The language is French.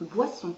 boisson.